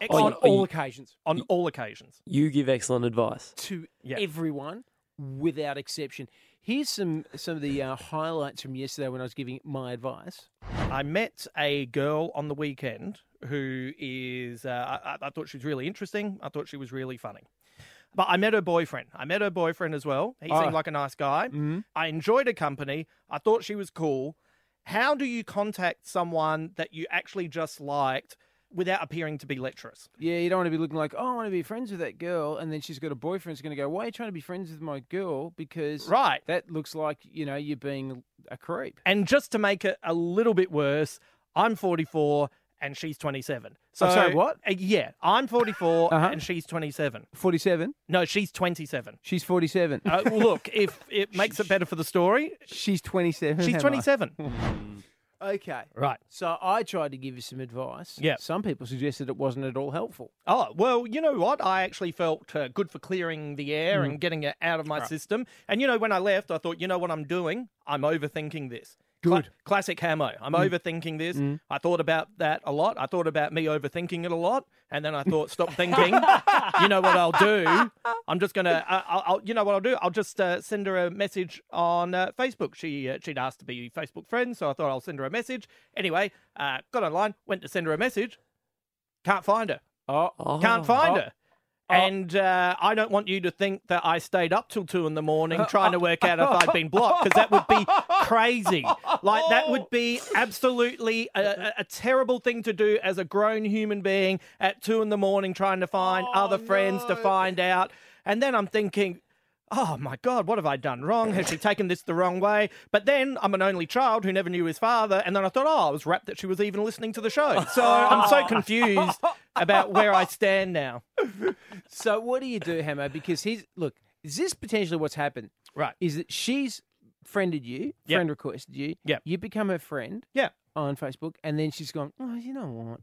On Excellent. all occasions. On all occasions. You give excellent advice. to Yeah. everyone without exception. Here's some some of the uh, highlights from yesterday when I was giving my advice. I met a girl on the weekend who is, uh, I, I thought she was really interesting. I thought she was really funny. But I met her boyfriend. I met her boyfriend as well. He Oh. seemed like a nice guy. I enjoyed her company. I thought she was cool. How do you contact someone that you actually just liked without appearing to be lecherous? Yeah, you don't want to be looking like, oh, I want to be friends with that girl, and then she's got a boyfriend who's going to go, why are you trying to be friends with my girl? Because Right. that looks like you know you're being a creep. And just to make it a little bit worse, I'm 44 and she's 27. So I'm sorry, what? Uh, yeah, I'm 44 [LAUGHS] Uh-huh. and she's 27. 47. No, she's 27. She's 47. Uh, well, look, [LAUGHS] if it makes it better for the story, she's 27. she's 27. [LAUGHS] Okay. Right. So I tried to give you some advice. Yeah. Some people suggested it wasn't at all helpful. Oh, well, you know what? I actually felt uh, good for clearing the air Mm. and getting it out of my Right. system. And, you know, when I left, I thought, you know what I'm doing? I'm overthinking this. Cla- classic Hammo. I'm Mm. overthinking this. Mm. I thought about that a lot. I thought about me overthinking it a lot. And then I thought, stop [LAUGHS] thinking. you know what I'll do? I'm just going to, I'll, I'll, you know what I'll do? I'll just uh, send her a message on uh, Facebook. She, uh, she'd asked to be Facebook friends. So I thought I'll send her a message. Anyway, uh, got online, went to send her a message. Can't find her. Oh, Can't find Oh. her. And uh, I don't want you to think that I stayed up till two in the morning [LAUGHS] trying to work out if I'd been blocked because that would be crazy. Like, that would be absolutely a, a, a terrible thing to do as a grown human being at two in the morning trying to find other friends to find out. And then I'm thinking, oh my God, what have I done wrong? Has she taken this the wrong way? But then I'm an only child who never knew his father. And then I thought, oh, I was rapt that she was even listening to the show. So I'm so [LAUGHS] confused about where I stand now. So what do you do, Hammo? Because he's look, is this potentially what's happened? Right. Is that she's friended you, Yep. friend requested you. Yeah. You become her friend. Yeah. On Facebook, and then she's gone. Oh, you know what?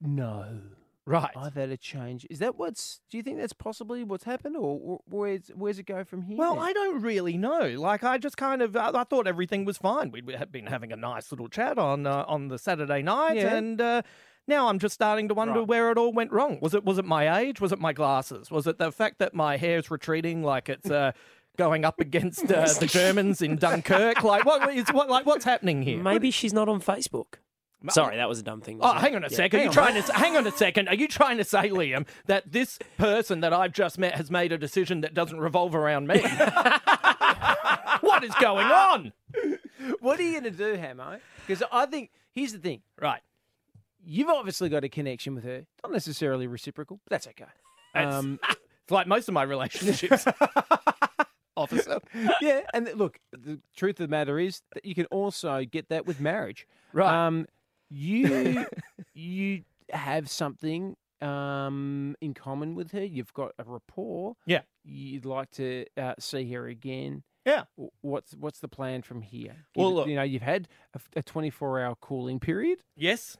No. Right. I've had a change. Is that what's? Do you think that's possibly what's happened, or where's where's it go from here? Well, then? I don't really know. Like, I just kind of, I, I thought everything was fine. We'd have been having a nice little chat on uh, on the Saturday night, Yeah. and uh, now I'm just starting to wonder Right. where it all went wrong. Was it was it my age? Was it my glasses? Was it the fact that my hair's retreating, like it's uh, [LAUGHS] going up against uh, the [LAUGHS] Germans in Dunkirk? Like, what is what? Like, what's happening here? Maybe she's not on Facebook. Sorry, that was a dumb thing. Oh, hang on a Yeah. second. Are you Hang trying to hang on a second? Are you trying to say, Liam, that this person that I've just met has made a decision that doesn't revolve around me? [LAUGHS] what is going on? what are you going to do, Hammo? Because I think here's the thing. Right. You've obviously got a connection with her, not necessarily reciprocal. But that's okay. It's, Um, [LAUGHS] it's like most of my relationships. [LAUGHS] Officer. yeah, and look, the truth of the matter is that you can also get that with marriage. Right. Um, you [LAUGHS] you have something um, in common with her. You've got a rapport. Yeah. You'd like to uh, see her again. Yeah. What's what's the plan from here? Well, you, look- you know, you've had a, 24 hour cooling period. Yes.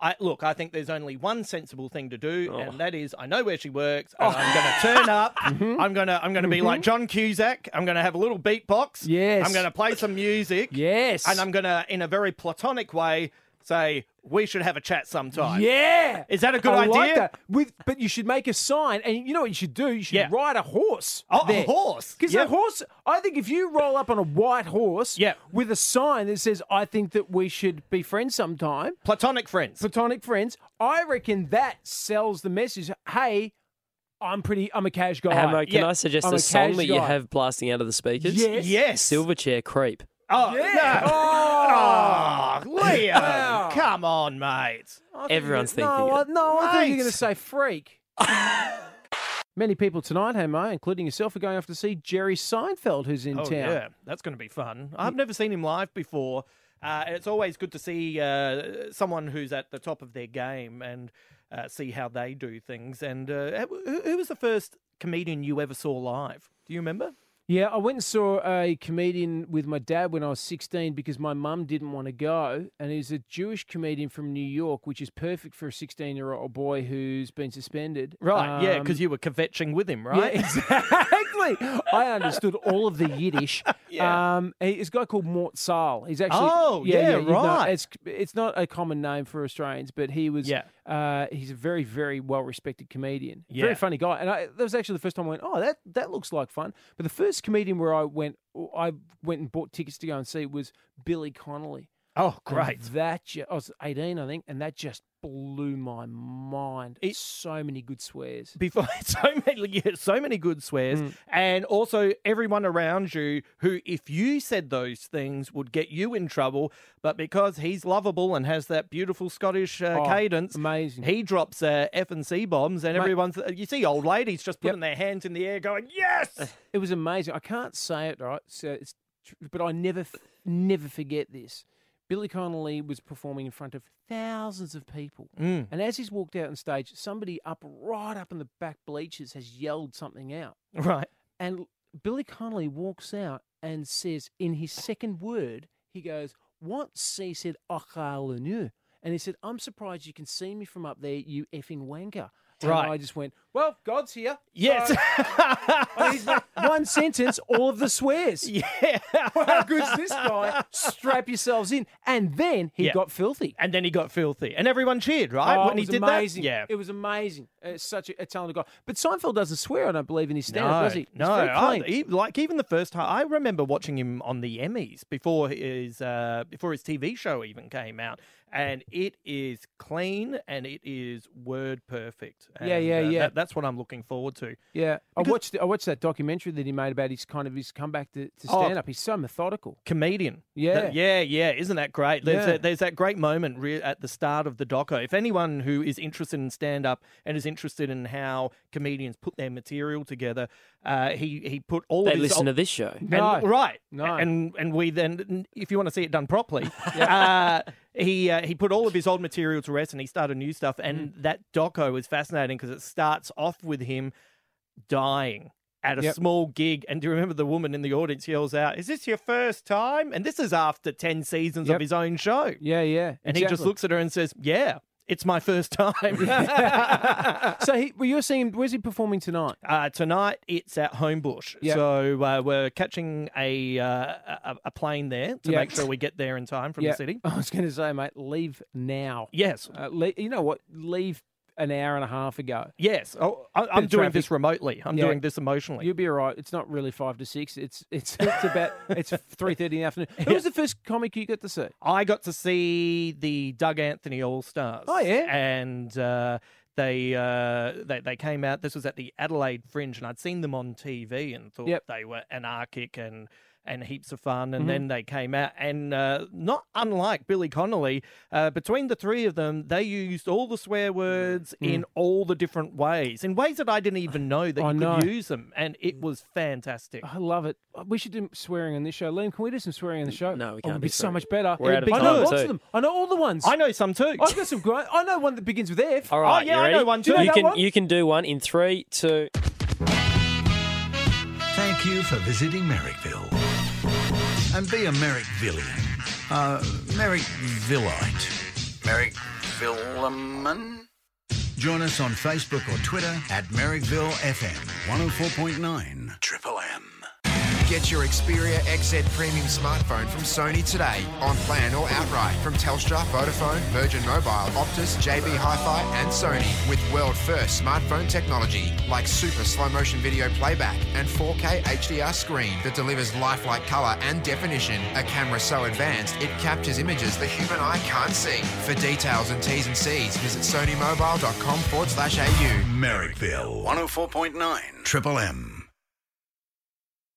I look. I think there's only one sensible thing to do, Oh. and that is I know where she works. And I'm going to turn up. [LAUGHS] Mm-hmm. I'm going to I'm going to be like John Cusack. I'm going to have a little beatbox. Yes. I'm going to play some music. Yes. And I'm going to, in a very platonic way, say we should have a chat sometime. Yeah. Is that a good I idea? like that. With, but you should make a sign, and you know what you should do? You should Yeah. ride a horse. Oh, a horse. Because Yeah. a horse, I think if you roll up on a white horse Yeah. with a sign that says, I think that we should be friends sometime, Platonic friends. platonic friends, I reckon that sells the message. Hey, I'm pretty, I'm a cash guy. Hammo, can Yeah, I suggest I'm a, a song cash that you have blasting out of the speakers? Yes. Yes. Silverchair Creep. Oh, Yeah. no. Oh. Oh, Liam. [LAUGHS] Wow. Come on, mate. I think Everyone's you're- thinking No, I, it. no, I thought you were going to say freak. [LAUGHS] Many people tonight, Hammo, including yourself, are going off to see Jerry Seinfeld, who's in oh, town. yeah. That's going to be fun. I've never seen him live before. Uh, and it's always good to see uh, someone who's at the top of their game and uh, see how they do things. And uh, who, who was the first comedian you ever saw live? Do you remember? Yeah, I went and saw a comedian with my dad when I was 16 because my mum didn't want to go. And he's a Jewish comedian from New York, which is perfect for a 16 year old boy who's been suspended. Right, yeah, Um, because you were kvetching with him, right? Yeah, [LAUGHS] exactly. I understood all of the Yiddish. [LAUGHS] Yeah. Um, he's a guy called Mort Sahl. He's actually Oh, yeah, you know, right. it's it's not a common name for Australians, but he was. Yeah. Uh, he's a very very well respected comedian. Yeah. Very funny guy, and I, that was actually the first time I went. Oh, that that looks like fun. But the first comedian where I went, I went and bought tickets to go and see was Billy Connolly. Oh, And great. that ju- I was 18, I think, and that just blew my mind. It's so many good swears. [LAUGHS] Before [LAUGHS] so many, yeah, so many good swears, Mm. and also everyone around you who, if you said those things, would get you in trouble. But because he's lovable and has that beautiful Scottish uh, Oh, cadence, amazing. he drops uh, F and C bombs, and Mate. everyone's. You see old ladies just putting their hands in the air, going yes. It was amazing. I can't say it right, so it's, but I never, never forget this. Billy Connolly was performing in front of thousands of people, Mm. and as he's walked out on stage, somebody up right up in the back bleachers has yelled something out, Right. and Billy Connolly walks out and says, in his second word, he goes, "Once he said Achalenu," and he said, "I'm surprised you can see me from up there, you effing wanker." And Right. I just went, "Well, God's here." Yes. So- I mean, like, one sentence, all of the swears. Yeah. How good's this guy? Strap yourselves in. And then he Yeah. got filthy. And then he got filthy, and everyone cheered, right? Oh, when it he was did amazing. that, yeah. It was amazing. It's such a, a talented guy. But Seinfeld doesn't swear, I don't believe, in his stand no, does he? He's No, I- clean. he- like even the first time, I remember watching him on the Emmys before his uh, before his TV show even came out, and it is clean and it is word perfect. Yeah, And, yeah, uh, yeah. that- that's what I'm looking forward to. yeah, I Because- watched I watched that documentary that he made about his kind of his comeback to, to Oh. stand up. He's so methodical. Comedian, Yeah. That- yeah, yeah. Isn't that great? There's Yeah. a, there's that great moment re- at the start of the doco. If anyone who is interested in stand up and is interested in how comedians put their material together, uh, he he put all They of his listen old- to this show. And- right. No. And and we then, if you want to see it done properly, [LAUGHS] uh, he uh, he put all of his old material to rest and he started new stuff. And Mm. that doco is fascinating because it starts off with him dying at a Yep. small gig. And do you remember the woman in the audience yells out, "Is this your first time?" And this is after ten seasons Yep. of his own show. Yeah, yeah. And he just looks at her and says, "Yeah." It's my first time. [LAUGHS] so he, well, you're seeing him, where's he performing tonight? Uh, tonight it's at Homebush, Yep. so uh, we're catching a, uh, a a plane there to Yep. make sure we get there in time from Yeah. the city. [LAUGHS] I was going to say, mate, leave now. Yes, Uh, le- you know what? Leave an hour and a half ago. yes. Oh, I, I'm doing traffic. this remotely. I'm Yeah. doing this emotionally. You'll be all right. It's not really five to six. It's it's [LAUGHS] it's about it's three thirty in the afternoon. Who was the first comic you got to see? I got to see the Doug Anthony All Stars. Oh, yeah? and uh, they uh, they they came out. This was at the Adelaide Fringe, and I'd seen them on TV and thought Yep. they were anarchic and and heaps of fun. And Mhm. then they came out, and uh, not unlike Billy Connolly, uh, between the three of them, they used all the swear words Mm. in all the different ways, in ways that I didn't even know that I you know. could use them, and it was fantastic. I love it. We should do swearing on this show. Liam, can we do some swearing on the show? No, we Oh, can't it'd do be so much better. We're out of I time, know lots too. of them. I know all the ones. I know some too. I've got some great. I know one that begins with F. All right, Oh, yeah, I know one too. Do you You know can one? you can do one in three, two. Thank you for visiting Merrickville. And be a Merrickvillian. Uh, Merrickvillite. Merrickvillaman? Join us on Facebook or Twitter at Merrickville FM 104.9 Triple M. Get your Xperia XZ premium smartphone from Sony today, on plan or outright, from Telstra, Vodafone, Virgin Mobile, Optus, JB Hi-Fi, and Sony, with world-first smartphone technology like super slow-motion video playback and 4K HDR screen that delivers lifelike color and definition. A camera so advanced it captures images the human eye can't see. For details and T's and C's, visit sonymobile.com forward slash AU. Merrickville 104.9 Triple M.